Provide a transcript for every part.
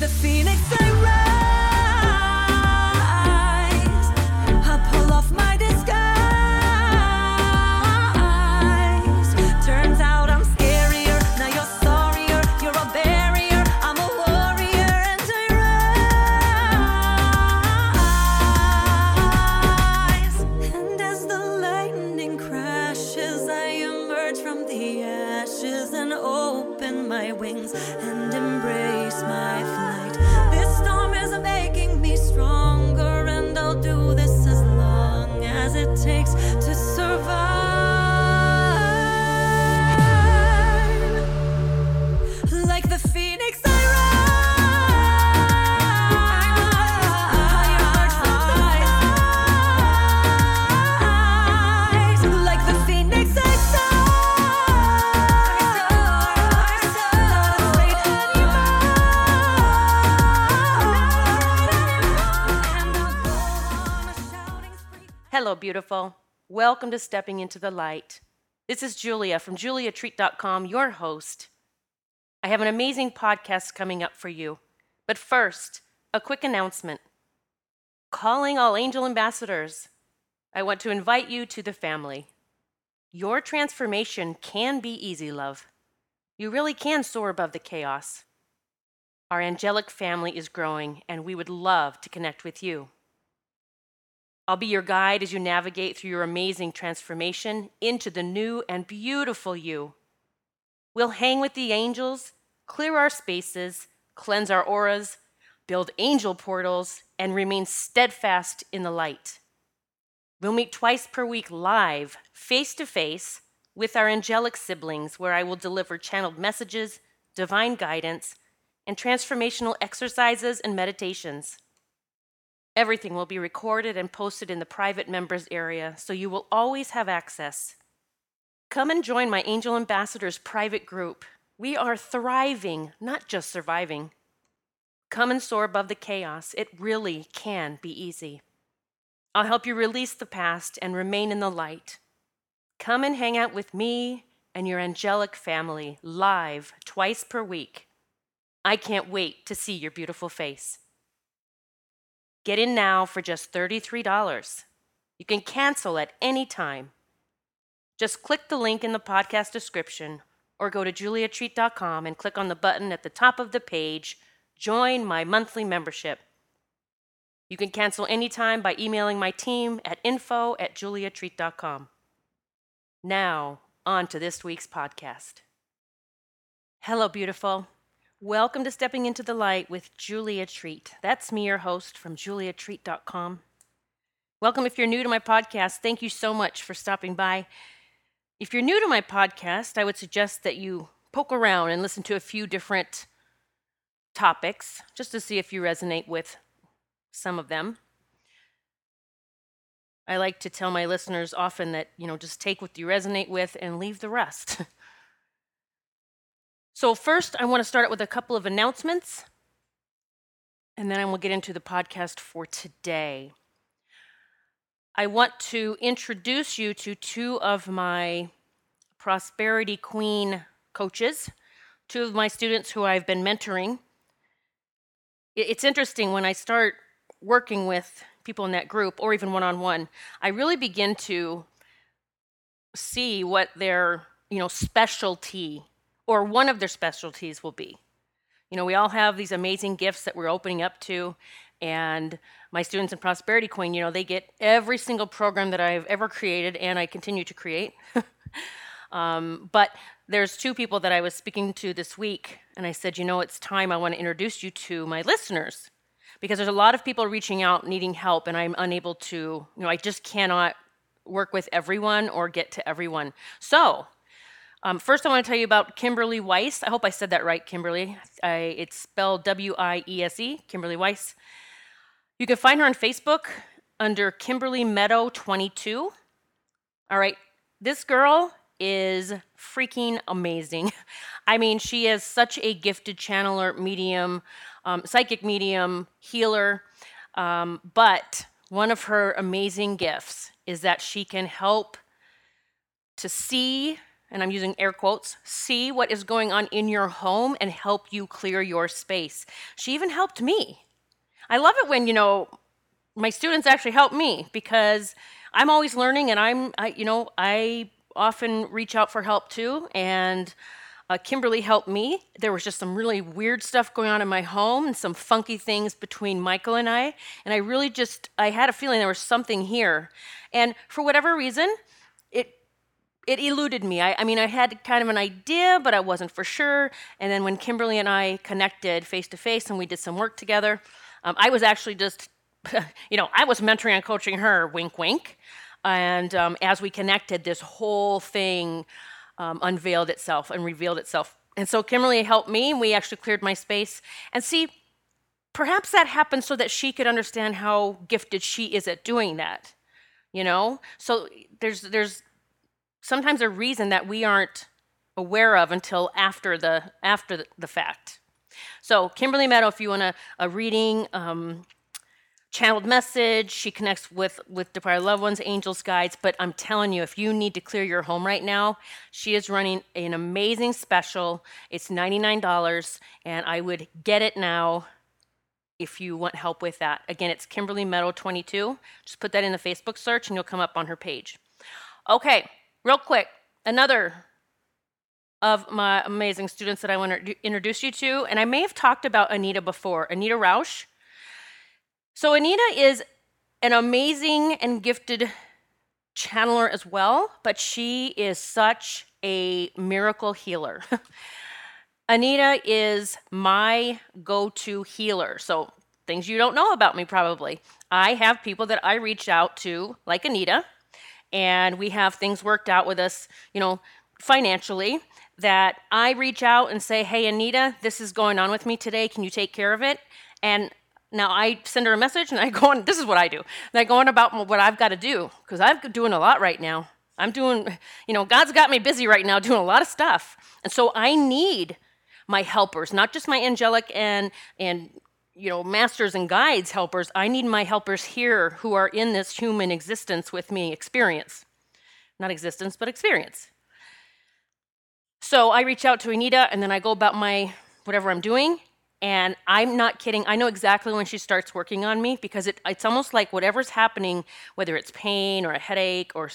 the phoenix Welcome to Stepping into the Light. This is Julia from juliatreat.com, your host. I have an amazing podcast coming up for you. But first, a quick announcement. Calling all angel ambassadors. I want to invite you to the family. Your transformation can be easy, love. You really can soar above the chaos. Our angelic family is growing, and we would love to connect with you. I'll be your guide as you navigate through your amazing transformation into the new and beautiful you. We'll hang with the angels, clear our spaces, cleanse our auras, build angel portals, and remain steadfast in the light. We'll meet twice per week live, face to face, with our angelic siblings, where I will deliver channeled messages, divine guidance, and transformational exercises and meditations. Everything will be recorded and posted in the private members area, so you will always have access. Come and join my Angel Ambassadors private group. We are thriving, not just surviving. Come and soar above the chaos. It really can be easy. I'll help you release the past and remain in the light. Come and hang out with me and your angelic family live twice per week. I can't wait to see your beautiful face. Get in now for just $33. You can cancel at any time. Just click the link in the podcast description or go to juliatreat.com and click on the button at the top of the page Join my monthly membership. You can cancel anytime by emailing my team at info at juliatreat.com. Now, on to this week's podcast. Hello, beautiful. Welcome to Stepping into the Light with Julia Treat. That's me, your host from juliatreat.com. Welcome if you're new to my podcast. Thank you so much for stopping by. If you're new to my podcast, I would suggest that you poke around and listen to a few different topics just to see if you resonate with some of them. I like to tell my listeners often that, you know, just take what you resonate with and leave the rest. So, first, I want to start out with a couple of announcements, and then I will get into the podcast for today. I want to introduce you to two of my Prosperity Queen coaches, two of my students who I've been mentoring. It's interesting when I start working with people in that group, or even one on one, I really begin to see what their you know specialty or one of their specialties will be. You know, we all have these amazing gifts that we're opening up to, and my students in Prosperity Queen, you know, they get every single program that I've ever created and I continue to create. um, but there's two people that I was speaking to this week, and I said, you know, it's time I want to introduce you to my listeners because there's a lot of people reaching out needing help, and I'm unable to, you know, I just cannot work with everyone or get to everyone. So um, first, I want to tell you about Kimberly Weiss. I hope I said that right, Kimberly. I, it's spelled W I E S E, Kimberly Weiss. You can find her on Facebook under Kimberly Meadow 22. All right, this girl is freaking amazing. I mean, she is such a gifted channeler, medium, um, psychic medium, healer. Um, but one of her amazing gifts is that she can help to see and I'm using air quotes, see what is going on in your home and help you clear your space. She even helped me. I love it when, you know, my students actually help me because I'm always learning and I'm, I, you know, I often reach out for help too. And uh, Kimberly helped me. There was just some really weird stuff going on in my home and some funky things between Michael and I. And I really just, I had a feeling there was something here. And for whatever reason, it eluded me. I, I, mean, I had kind of an idea, but I wasn't for sure. And then when Kimberly and I connected face to face and we did some work together, um, I was actually just, you know, I was mentoring and coaching her, wink, wink. And um, as we connected, this whole thing um, unveiled itself and revealed itself. And so Kimberly helped me, and we actually cleared my space. And see, perhaps that happened so that she could understand how gifted she is at doing that you know so there's there's sometimes a reason that we aren't aware of until after the after the fact so kimberly meadow if you want a, a reading um, channeled message she connects with with departed loved ones angels guides but i'm telling you if you need to clear your home right now she is running an amazing special it's $99 and i would get it now if you want help with that. Again, it's Kimberly Meadow 22. Just put that in the Facebook search and you'll come up on her page. Okay, real quick, another of my amazing students that I want to introduce you to, and I may have talked about Anita before, Anita Rausch. So, Anita is an amazing and gifted channeler as well, but she is such a miracle healer. Anita is my go to healer. So, things you don't know about me probably. I have people that I reach out to, like Anita, and we have things worked out with us, you know, financially. That I reach out and say, Hey, Anita, this is going on with me today. Can you take care of it? And now I send her a message and I go on, this is what I do. And I go on about what I've got to do because I'm doing a lot right now. I'm doing, you know, God's got me busy right now doing a lot of stuff. And so I need my helpers, not just my angelic and and you know masters and guides helpers. I need my helpers here who are in this human existence with me, experience, not existence but experience. So I reach out to Anita, and then I go about my whatever I'm doing. And I'm not kidding. I know exactly when she starts working on me because it, it's almost like whatever's happening, whether it's pain or a headache or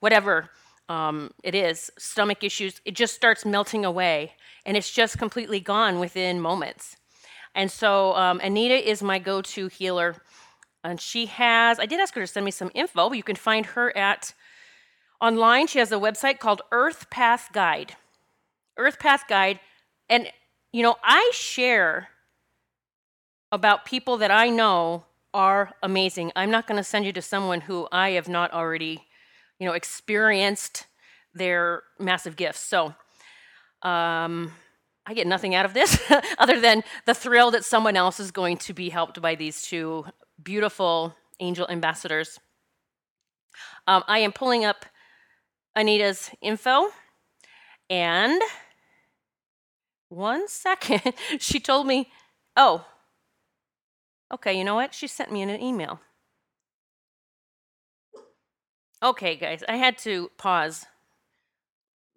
whatever, um, it is, stomach issues, it just starts melting away and it's just completely gone within moments. And so um, Anita is my go to healer. And she has, I did ask her to send me some info. You can find her at online. She has a website called Earth Path Guide. Earth Path Guide. And, you know, I share about people that I know are amazing. I'm not going to send you to someone who I have not already you know, experienced their massive gifts. So um, I get nothing out of this other than the thrill that someone else is going to be helped by these two beautiful angel ambassadors. Um, I am pulling up Anita's info, and one second, she told me, oh, okay, you know what? She sent me an email. Okay, guys, I had to pause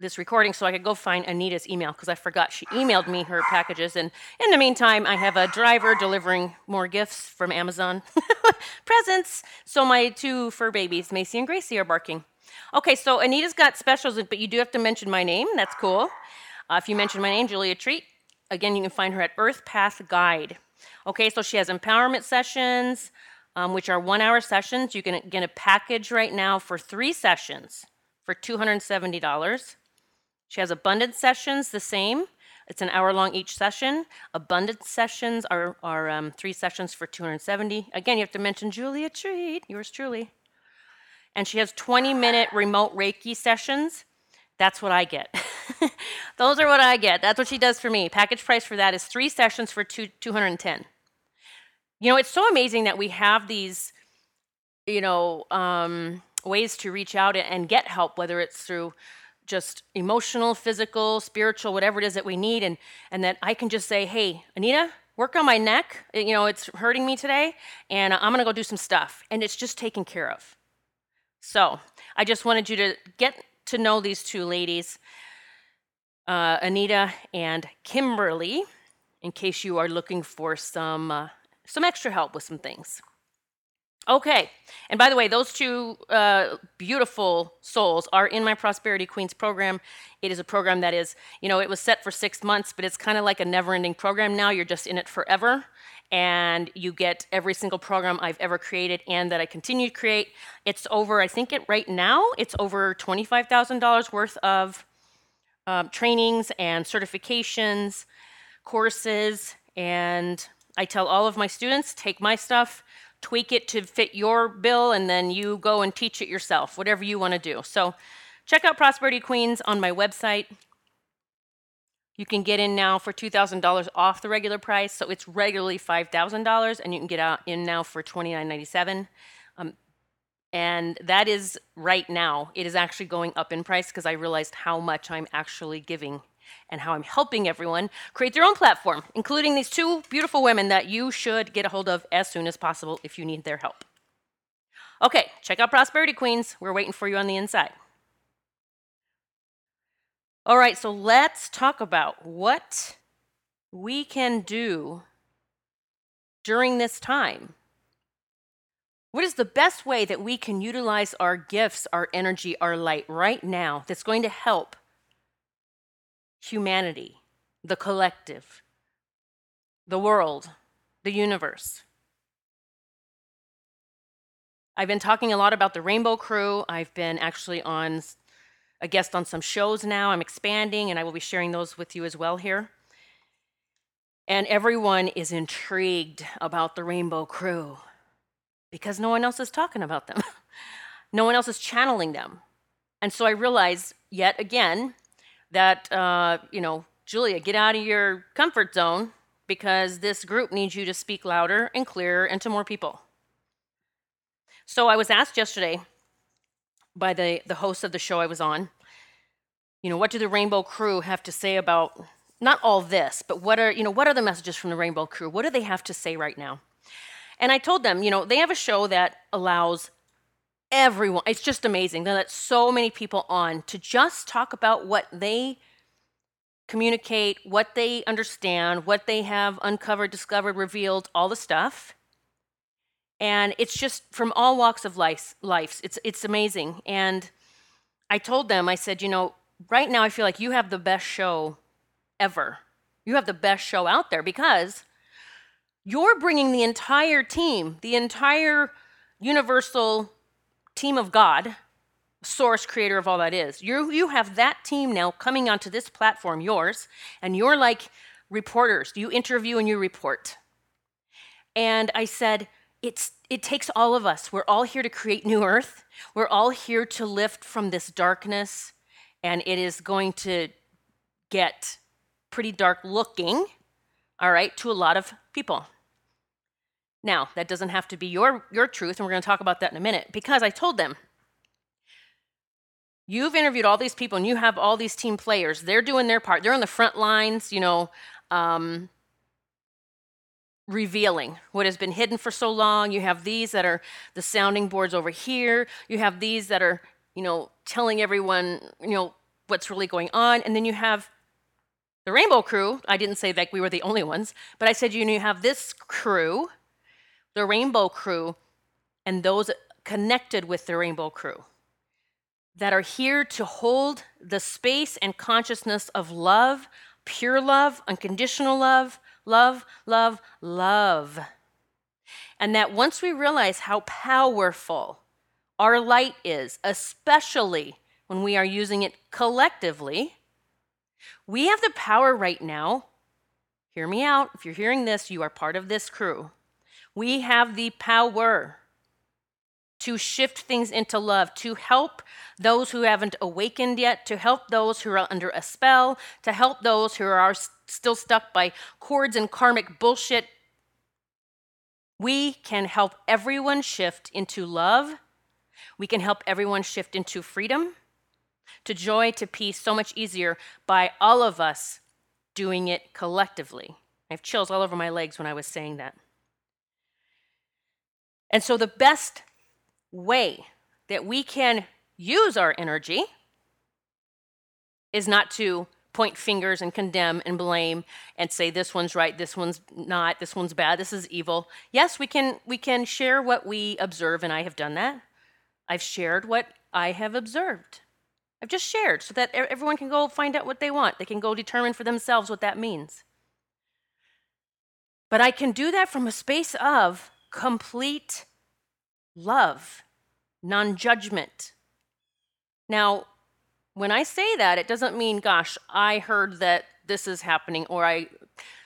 this recording so I could go find Anita's email because I forgot she emailed me her packages. And in the meantime, I have a driver delivering more gifts from Amazon. Presents. So my two fur babies, Macy and Gracie, are barking. Okay, so Anita's got specials, but you do have to mention my name. That's cool. Uh, if you mention my name, Julia Treat, again, you can find her at Earth Path Guide. Okay, so she has empowerment sessions, um, which are one hour sessions. You can get a package right now for three sessions for $270. She has abundance sessions, the same. It's an hour long each session. Abundance sessions are, are um, three sessions for 270. Again, you have to mention Julia Treat, yours truly. And she has 20 minute remote Reiki sessions. That's what I get. Those are what I get. That's what she does for me. Package price for that is three sessions for two, 210. You know, it's so amazing that we have these, you know, um, ways to reach out and get help, whether it's through just emotional, physical, spiritual, whatever it is that we need, and and that I can just say, hey, Anita, work on my neck. You know, it's hurting me today, and I'm gonna go do some stuff, and it's just taken care of. So I just wanted you to get to know these two ladies, uh, Anita and Kimberly, in case you are looking for some uh, some extra help with some things. Okay, and by the way, those two uh, beautiful souls are in my Prosperity Queens program. It is a program that is, you know, it was set for six months, but it's kind of like a never ending program now. You're just in it forever, and you get every single program I've ever created and that I continue to create. It's over, I think it right now, it's over $25,000 worth of um, trainings and certifications, courses, and I tell all of my students take my stuff tweak it to fit your bill, and then you go and teach it yourself, whatever you want to do. So check out Prosperity Queens on my website. You can get in now for $2,000 off the regular price. So it's regularly $5,000, and you can get out in now for $29.97. Um, and that is right now. It is actually going up in price because I realized how much I'm actually giving and how I'm helping everyone create their own platform, including these two beautiful women that you should get a hold of as soon as possible if you need their help. Okay, check out Prosperity Queens. We're waiting for you on the inside. All right, so let's talk about what we can do during this time. What is the best way that we can utilize our gifts, our energy, our light right now that's going to help humanity, the collective, the world, the universe. I've been talking a lot about the Rainbow Crew. I've been actually on a guest on some shows now. I'm expanding, and I will be sharing those with you as well here. And everyone is intrigued about the Rainbow Crew because no one else is talking about them. no one else is channeling them. And so I realized yet again that, uh, you know, Julia, get out of your comfort zone because this group needs you to speak louder and clearer and to more people. So I was asked yesterday by the, the host of the show I was on, you know, what do the Rainbow Crew have to say about not all this, but what are, you know, what are the messages from the Rainbow Crew? What do they have to say right now? And I told them, you know, they have a show that allows everyone. It's just amazing. They let so many people on to just talk about what they communicate, what they understand, what they have uncovered, discovered, revealed, all the stuff. And it's just from all walks of life. Life. It's it's amazing. And I told them, I said, you know, right now I feel like you have the best show ever. You have the best show out there because you're bringing the entire team, the entire universal team of God, source creator of all that is. You you have that team now coming onto this platform, yours, and you're like reporters. You interview and you report. And I said, it's it takes all of us. We're all here to create new earth. We're all here to lift from this darkness, and it is going to get pretty dark looking, all right, to a lot of people. Now, that doesn't have to be your, your truth, and we're going to talk about that in a minute, because I told them, you've interviewed all these people and you have all these team players. They're doing their part. They're on the front lines, you know, um, revealing what has been hidden for so long. You have these that are the sounding boards over here. You have these that are, you know, telling everyone, you know, what's really going on. And then you have the Rainbow Crew. I didn't say that we were the only ones, but I said, you know, you have this crew the Rainbow Crew, and those connected with the Rainbow Crew that are here to hold the space and consciousness of love, pure love, unconditional love, love, love, love. And that once we realize how powerful our light is, especially when we are using it collectively, we have the power right now. Hear me out. If you're hearing this, you are part of this crew. We have the power to shift things into love, to help those who haven't awakened yet, to help those who are under a spell, to help those who are still stuck by cords and karmic bullshit. We can help everyone shift into love. We can help everyone shift into freedom, to joy, to peace so much easier by all of us doing it collectively. I have chills all over my legs when I was saying that. And so, the best way that we can use our energy is not to point fingers and condemn and blame and say this one's right, this one's not, this one's bad, this is evil. Yes, we can we can share what we observe and I have done that. I've shared what I have observed. I've just shared so that everyone can go find out what they want. They can go determine for themselves what that means. But I can do that from a space of complete love, non judgment. Now, when I say that, it doesn't mean, gosh, I heard that this is happening, or I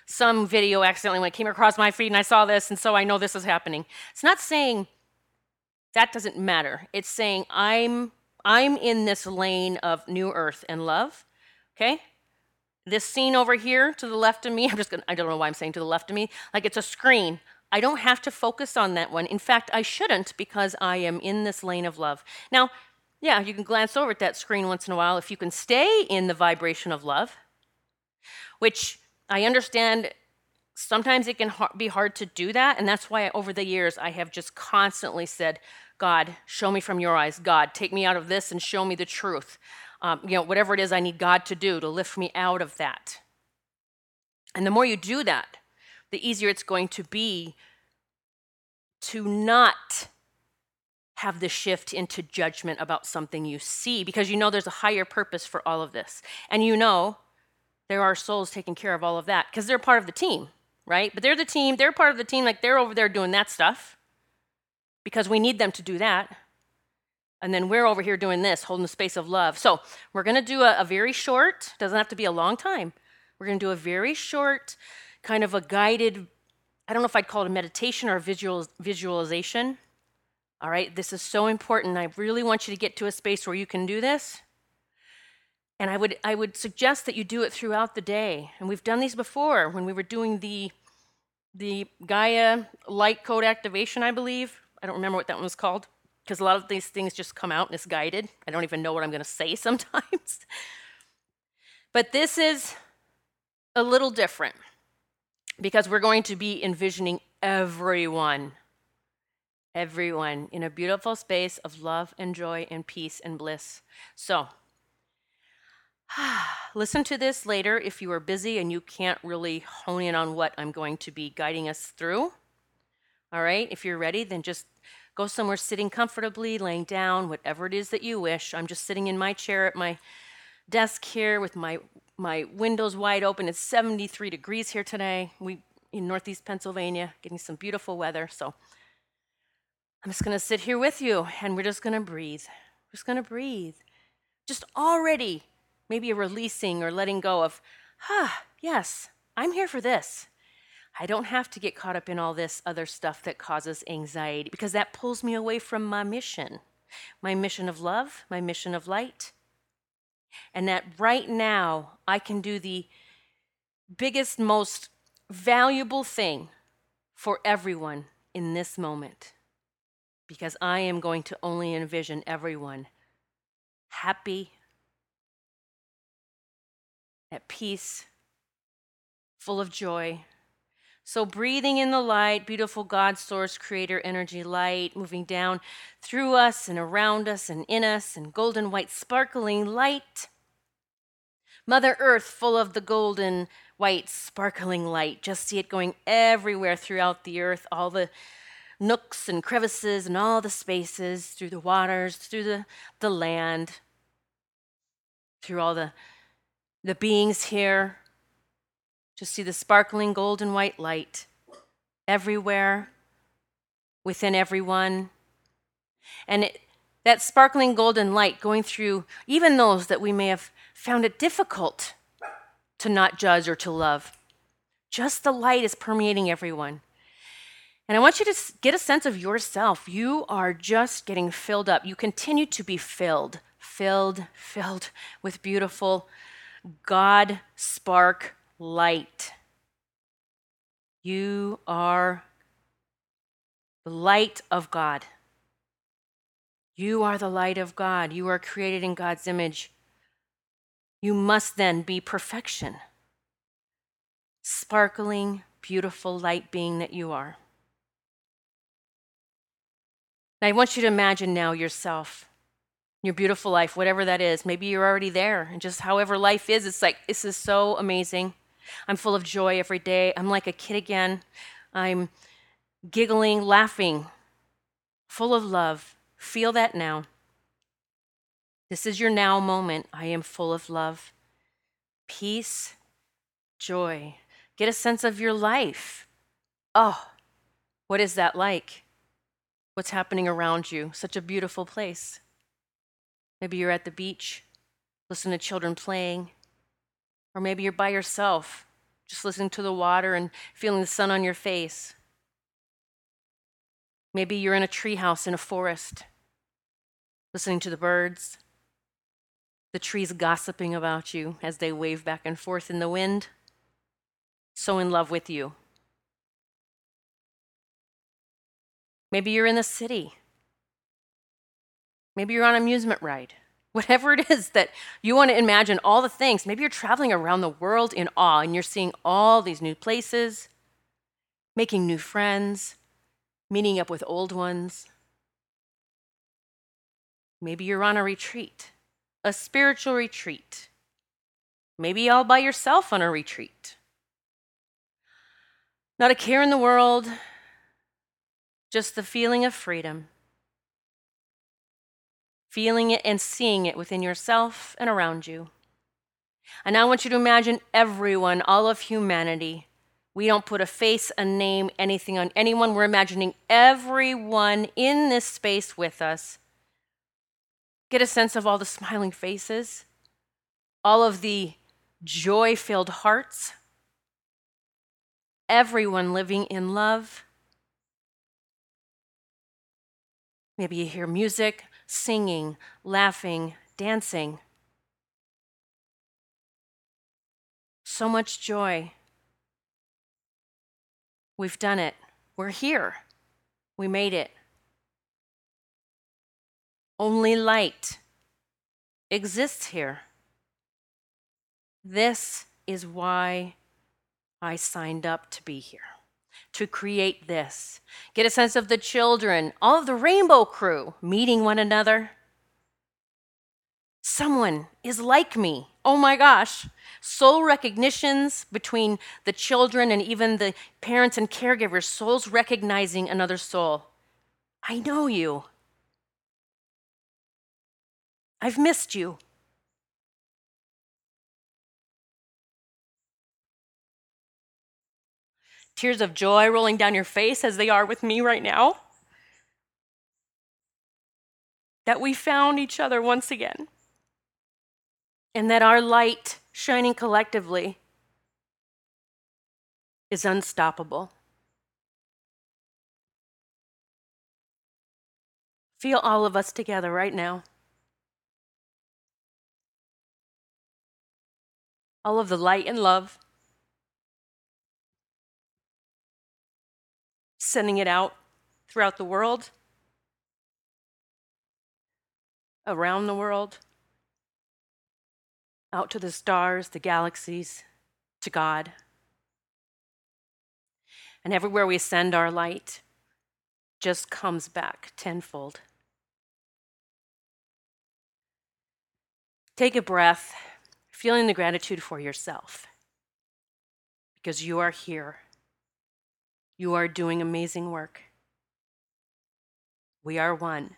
some video accidentally when it came across my feed and I saw this, and so I know this is happening. It's not saying that doesn't matter. It's saying I'm I'm in this lane of new earth and love. Okay? This scene over here to the left of me, I'm just gonna I don't know why I'm saying to the left of me, like it's a screen. I don't have to focus on that one. In fact, I shouldn't because I am in this lane of love. Now, yeah, you can glance over at that screen once in a while if you can stay in the vibration of love, which I understand sometimes it can be hard to do that. And that's why over the years I have just constantly said, God, show me from your eyes. God, take me out of this and show me the truth. Um, you know, whatever it is I need God to do to lift me out of that. And the more you do that, the easier it's going to be to not have the shift into judgment about something you see because you know there's a higher purpose for all of this. And you know there are souls taking care of all of that because they're part of the team, right? But they're the team, they're part of the team, like they're over there doing that stuff because we need them to do that. And then we're over here doing this, holding the space of love. So we're going to do a, a very short, doesn't have to be a long time. We're going to do a very short, kind of a guided, I don't know if I'd call it a meditation or a visual, visualization all right, this is so important. I really want you to get to a space where you can do this. And I would, I would suggest that you do it throughout the day. And we've done these before when we were doing the, the Gaia light code activation, I believe. I don't remember what that one was called because a lot of these things just come out and it's guided. I don't even know what I'm going to say sometimes. but this is a little different because we're going to be envisioning everyone everyone in a beautiful space of love and joy and peace and bliss. So, listen to this later if you are busy and you can't really hone in on what I'm going to be guiding us through. All right, if you're ready, then just go somewhere sitting comfortably, laying down, whatever it is that you wish. I'm just sitting in my chair at my desk here with my my windows wide open. It's 73 degrees here today. We in Northeast Pennsylvania, getting some beautiful weather. So I'm just going to sit here with you and we're just going to breathe. We're just going to breathe. Just already maybe a releasing or letting go of, ah, yes, I'm here for this. I don't have to get caught up in all this other stuff that causes anxiety because that pulls me away from my mission my mission of love, my mission of light. And that right now I can do the biggest, most valuable thing for everyone in this moment because I am going to only envision everyone happy, at peace, full of joy. So, breathing in the light, beautiful God source, creator energy light, moving down through us and around us and in us, and golden white sparkling light. Mother Earth, full of the golden white sparkling light. Just see it going everywhere throughout the earth, all the nooks and crevices and all the spaces, through the waters, through the, the land, through all the, the beings here. Just see the sparkling golden white light everywhere, within everyone. And it, that sparkling golden light going through even those that we may have found it difficult to not judge or to love. Just the light is permeating everyone. And I want you to get a sense of yourself. You are just getting filled up. You continue to be filled, filled, filled with beautiful God spark light. You are the light of God. You are the light of God. You are created in God's image. You must then be perfection. Sparkling, beautiful light being that you are. Now, I want you to imagine now yourself your beautiful life, whatever that is. Maybe you're already there, and just however life is, it's like, this is so amazing. I'm full of joy every day. I'm like a kid again. I'm giggling, laughing, full of love. Feel that now. This is your now moment. I am full of love, peace, joy. Get a sense of your life. Oh, what is that like? What's happening around you? Such a beautiful place. Maybe you're at the beach, listen to children playing, or maybe you're by yourself, just listening to the water and feeling the sun on your face. Maybe you're in a treehouse in a forest, listening to the birds, the trees gossiping about you as they wave back and forth in the wind, so in love with you. Maybe you're in the city Maybe you're on an amusement ride. Whatever it is that you want to imagine, all the things. Maybe you're traveling around the world in awe and you're seeing all these new places, making new friends, meeting up with old ones. Maybe you're on a retreat, a spiritual retreat. Maybe all by yourself on a retreat. Not a care in the world, just the feeling of freedom feeling it and seeing it within yourself and around you. And I want you to imagine everyone, all of humanity. We don't put a face, a name, anything on anyone. We're imagining everyone in this space with us. Get a sense of all the smiling faces, all of the joy filled hearts, everyone living in love. Maybe you hear music, singing, laughing, dancing. So much joy. We've done it. We're here. We made it. Only light exists here. This is why I signed up to be here to create this. Get a sense of the children, all of the rainbow crew meeting one another. Someone is like me. Oh my gosh. Soul recognitions between the children and even the parents and caregivers, souls recognizing another soul. I know you. I've missed you. Tears of joy rolling down your face as they are with me right now. That we found each other once again. And that our light shining collectively is unstoppable. Feel all of us together right now. All of the light and love sending it out throughout the world, around the world, out to the stars, the galaxies, to God. And everywhere we send our light just comes back tenfold. Take a breath, feeling the gratitude for yourself because you are here you are doing amazing work. We are one.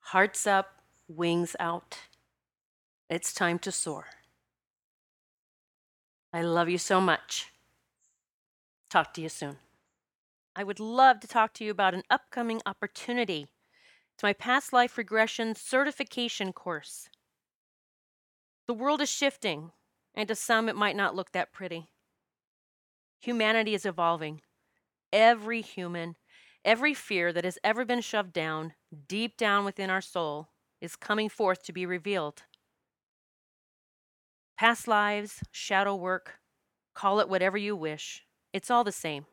Hearts up, wings out. It's time to soar. I love you so much. Talk to you soon. I would love to talk to you about an upcoming opportunity. It's my past life regression certification course. The world is shifting, and to some, it might not look that pretty. Humanity is evolving. Every human, every fear that has ever been shoved down, deep down within our soul, is coming forth to be revealed. Past lives, shadow work, call it whatever you wish, it's all the same.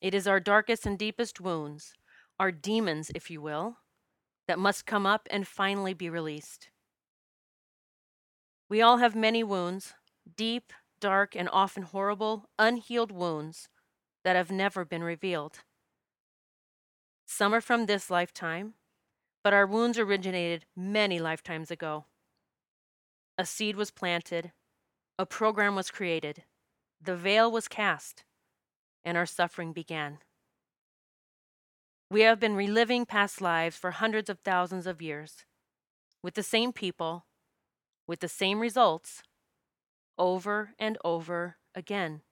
It is our darkest and deepest wounds, our demons, if you will, that must come up and finally be released. We all have many wounds, deep, dark, and often horrible, unhealed wounds that have never been revealed. Some are from this lifetime, but our wounds originated many lifetimes ago. A seed was planted, a program was created, the veil was cast, and our suffering began. We have been reliving past lives for hundreds of thousands of years, with the same people, with the same results, over and over again.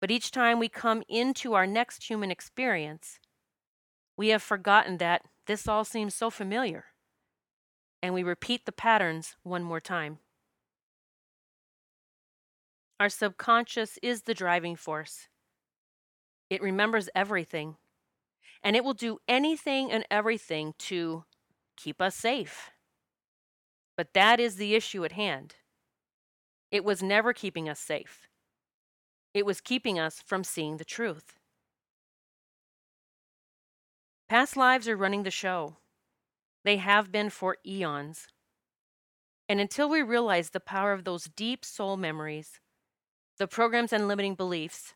But each time we come into our next human experience, we have forgotten that this all seems so familiar, and we repeat the patterns one more time. Our subconscious is the driving force. It remembers everything, and it will do anything and everything to keep us safe. But that is the issue at hand. It was never keeping us safe, it was keeping us from seeing the truth. Past lives are running the show. They have been for eons. And until we realize the power of those deep soul memories, the programs and limiting beliefs,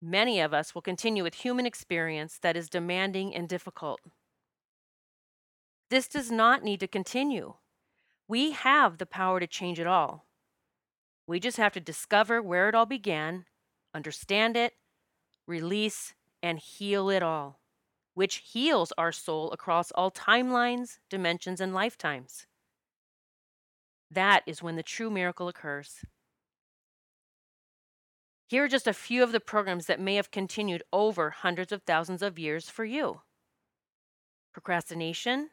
many of us will continue with human experience that is demanding and difficult. This does not need to continue. We have the power to change it all. We just have to discover where it all began, understand it, release, and heal it all, which heals our soul across all timelines, dimensions, and lifetimes. That is when the true miracle occurs. Here are just a few of the programs that may have continued over hundreds of thousands of years for you procrastination,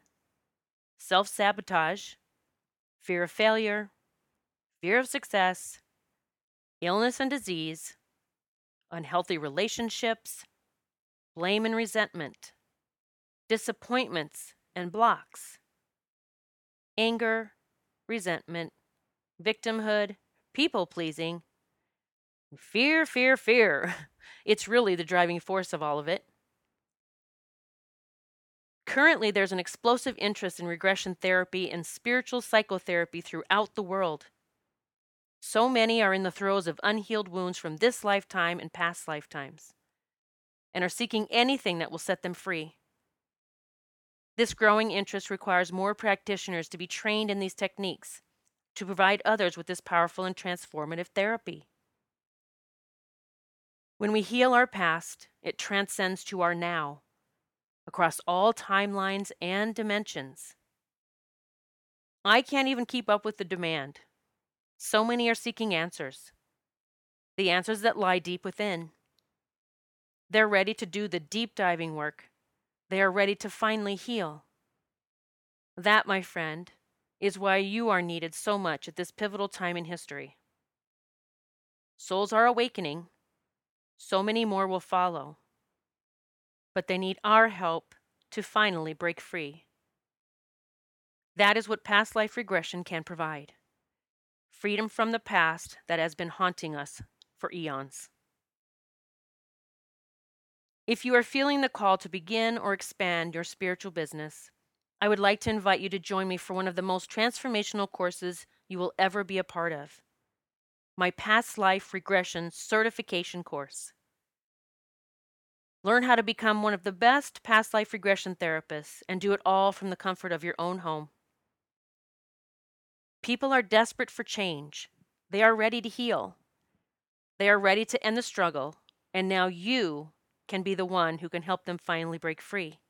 self sabotage, fear of failure, fear of success, illness and disease, unhealthy relationships, blame and resentment, disappointments and blocks, anger, resentment, victimhood, people pleasing, Fear, fear, fear. It's really the driving force of all of it. Currently, there's an explosive interest in regression therapy and spiritual psychotherapy throughout the world. So many are in the throes of unhealed wounds from this lifetime and past lifetimes, and are seeking anything that will set them free. This growing interest requires more practitioners to be trained in these techniques to provide others with this powerful and transformative therapy. When we heal our past, it transcends to our now, across all timelines and dimensions. I can't even keep up with the demand. So many are seeking answers, the answers that lie deep within. They're ready to do the deep diving work. They are ready to finally heal. That, my friend, is why you are needed so much at this pivotal time in history. Souls are awakening so many more will follow. But they need our help to finally break free. That is what past life regression can provide freedom from the past that has been haunting us for eons. If you are feeling the call to begin or expand your spiritual business, I would like to invite you to join me for one of the most transformational courses you will ever be a part of my past life regression certification course. Learn how to become one of the best past life regression therapists and do it all from the comfort of your own home. People are desperate for change. They are ready to heal. They are ready to end the struggle, and now you can be the one who can help them finally break free.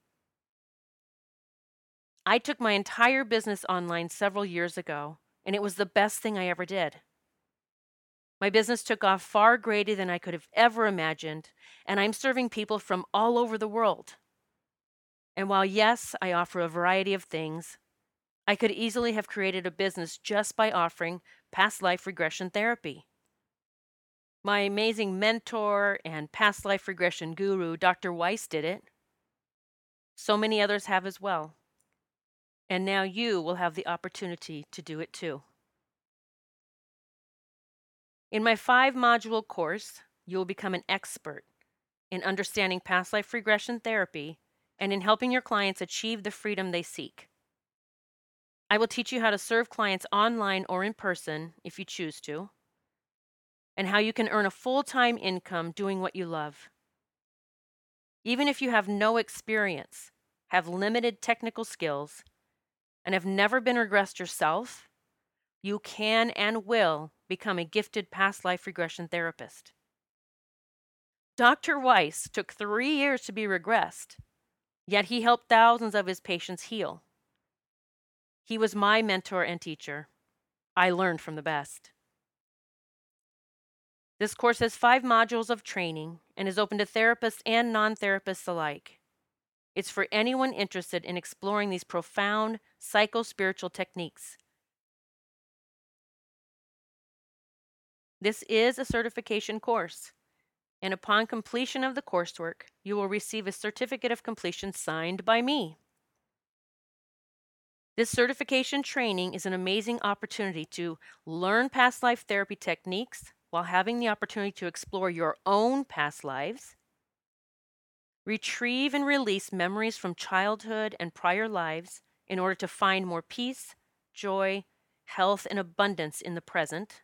I took my entire business online several years ago, and it was the best thing I ever did. My business took off far greater than I could have ever imagined, and I'm serving people from all over the world. And while, yes, I offer a variety of things, I could easily have created a business just by offering past life regression therapy. My amazing mentor and past life regression guru, Dr. Weiss, did it. So many others have as well. And now you will have the opportunity to do it too. In my five module course, you will become an expert in understanding past life regression therapy and in helping your clients achieve the freedom they seek. I will teach you how to serve clients online or in person if you choose to, and how you can earn a full time income doing what you love. Even if you have no experience, have limited technical skills, and have never been regressed yourself, you can and will become a gifted past life regression therapist. Dr. Weiss took three years to be regressed, yet he helped thousands of his patients heal. He was my mentor and teacher. I learned from the best. This course has five modules of training and is open to therapists and non therapists alike. It's for anyone interested in exploring these profound psycho spiritual techniques. This is a certification course, and upon completion of the coursework, you will receive a certificate of completion signed by me. This certification training is an amazing opportunity to learn past life therapy techniques while having the opportunity to explore your own past lives, retrieve and release memories from childhood and prior lives in order to find more peace, joy, health, and abundance in the present.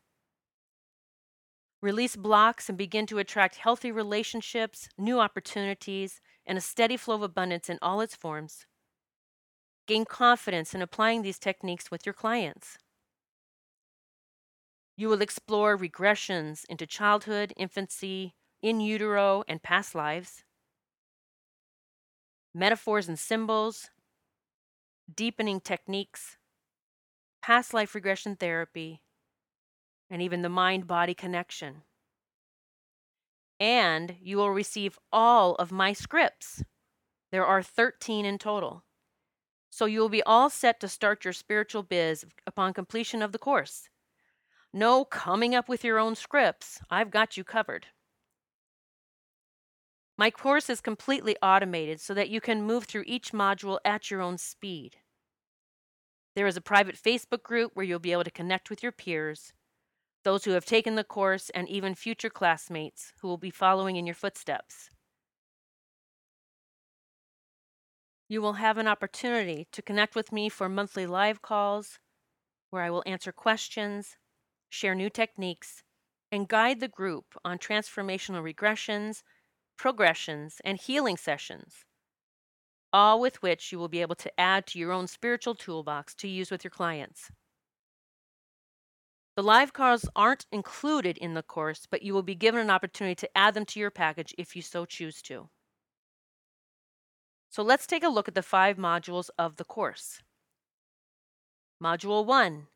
Release blocks and begin to attract healthy relationships, new opportunities, and a steady flow of abundance in all its forms. Gain confidence in applying these techniques with your clients. You will explore regressions into childhood, infancy, in utero, and past lives, metaphors and symbols, deepening techniques, past life regression therapy, and even the mind body connection. And you will receive all of my scripts. There are 13 in total. So you will be all set to start your spiritual biz upon completion of the course. No coming up with your own scripts. I've got you covered. My course is completely automated so that you can move through each module at your own speed. There is a private Facebook group where you'll be able to connect with your peers, those who have taken the course, and even future classmates who will be following in your footsteps. You will have an opportunity to connect with me for monthly live calls where I will answer questions, share new techniques, and guide the group on transformational regressions, progressions, and healing sessions, all with which you will be able to add to your own spiritual toolbox to use with your clients. The live calls aren't included in the course, but you will be given an opportunity to add them to your package if you so choose to. So let's take a look at the five modules of the course. Module 1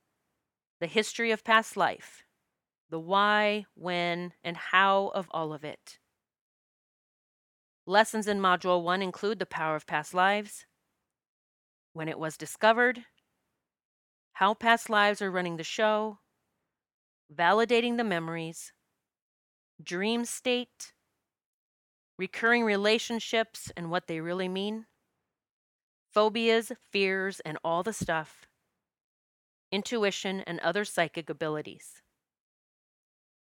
the history of past life, the why, when, and how of all of it. Lessons in Module 1 include the power of past lives, when it was discovered, how past lives are running the show, validating the memories, dream state, recurring relationships and what they really mean, phobias, fears, and all the stuff, intuition, and other psychic abilities.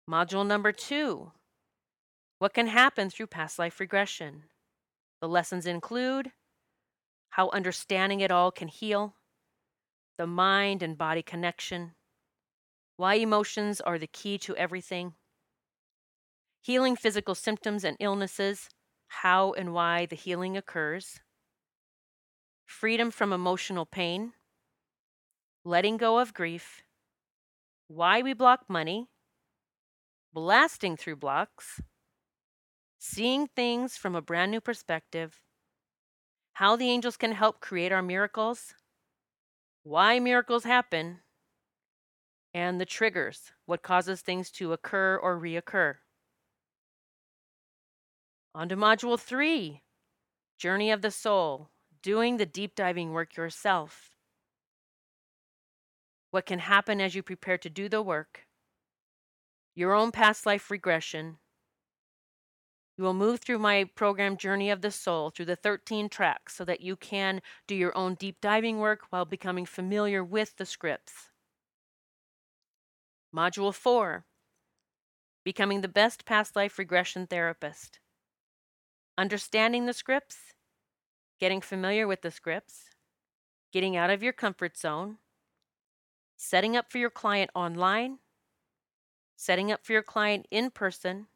Module number two What can happen through past life regression? The lessons include how understanding it all can heal, the mind and body connection, why emotions are the key to everything, healing physical symptoms and illnesses, how and why the healing occurs, freedom from emotional pain, letting go of grief, why we block money, blasting through blocks, seeing things from a brand new perspective, how the angels can help create our miracles, why miracles happen, and the triggers, what causes things to occur or reoccur. On to Module 3 Journey of the Soul, doing the deep diving work yourself what can happen as you prepare to do the work, your own past life regression. You will move through my program Journey of the Soul through the 13 tracks so that you can do your own deep diving work while becoming familiar with the scripts. Module 4 Becoming the best past life regression therapist. Understanding the scripts, getting familiar with the scripts, getting out of your comfort zone, setting up for your client online, setting up for your client in person,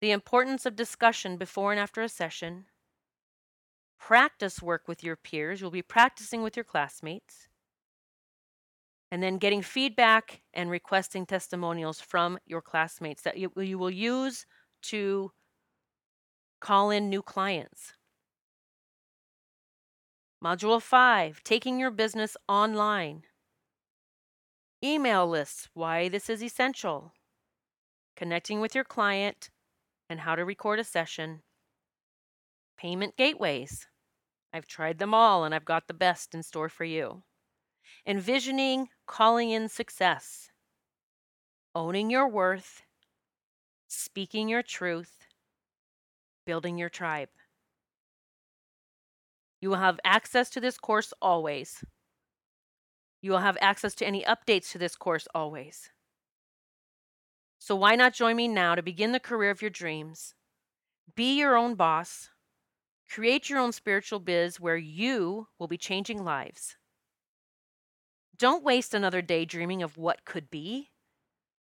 the importance of discussion before and after a session, practice work with your peers. You'll be practicing with your classmates. And then getting feedback and requesting testimonials from your classmates that you, you will use to call in new clients. Module 5 Taking your business online. Email lists, why this is essential. Connecting with your client and how to record a session. Payment gateways. I've tried them all and I've got the best in store for you. Envisioning calling in success. Owning your worth. Speaking your truth. Building your tribe. You will have access to this course always. You will have access to any updates to this course always. So, why not join me now to begin the career of your dreams? Be your own boss. Create your own spiritual biz where you will be changing lives. Don't waste another day dreaming of what could be.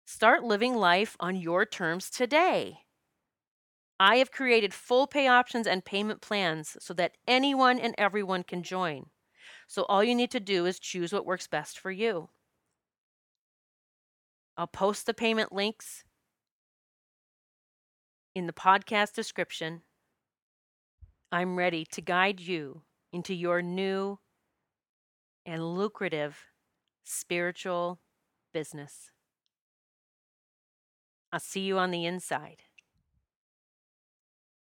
Start living life on your terms today. I have created full pay options and payment plans so that anyone and everyone can join. So all you need to do is choose what works best for you. I'll post the payment links in the podcast description. I'm ready to guide you into your new and lucrative spiritual business. I'll see you on the inside.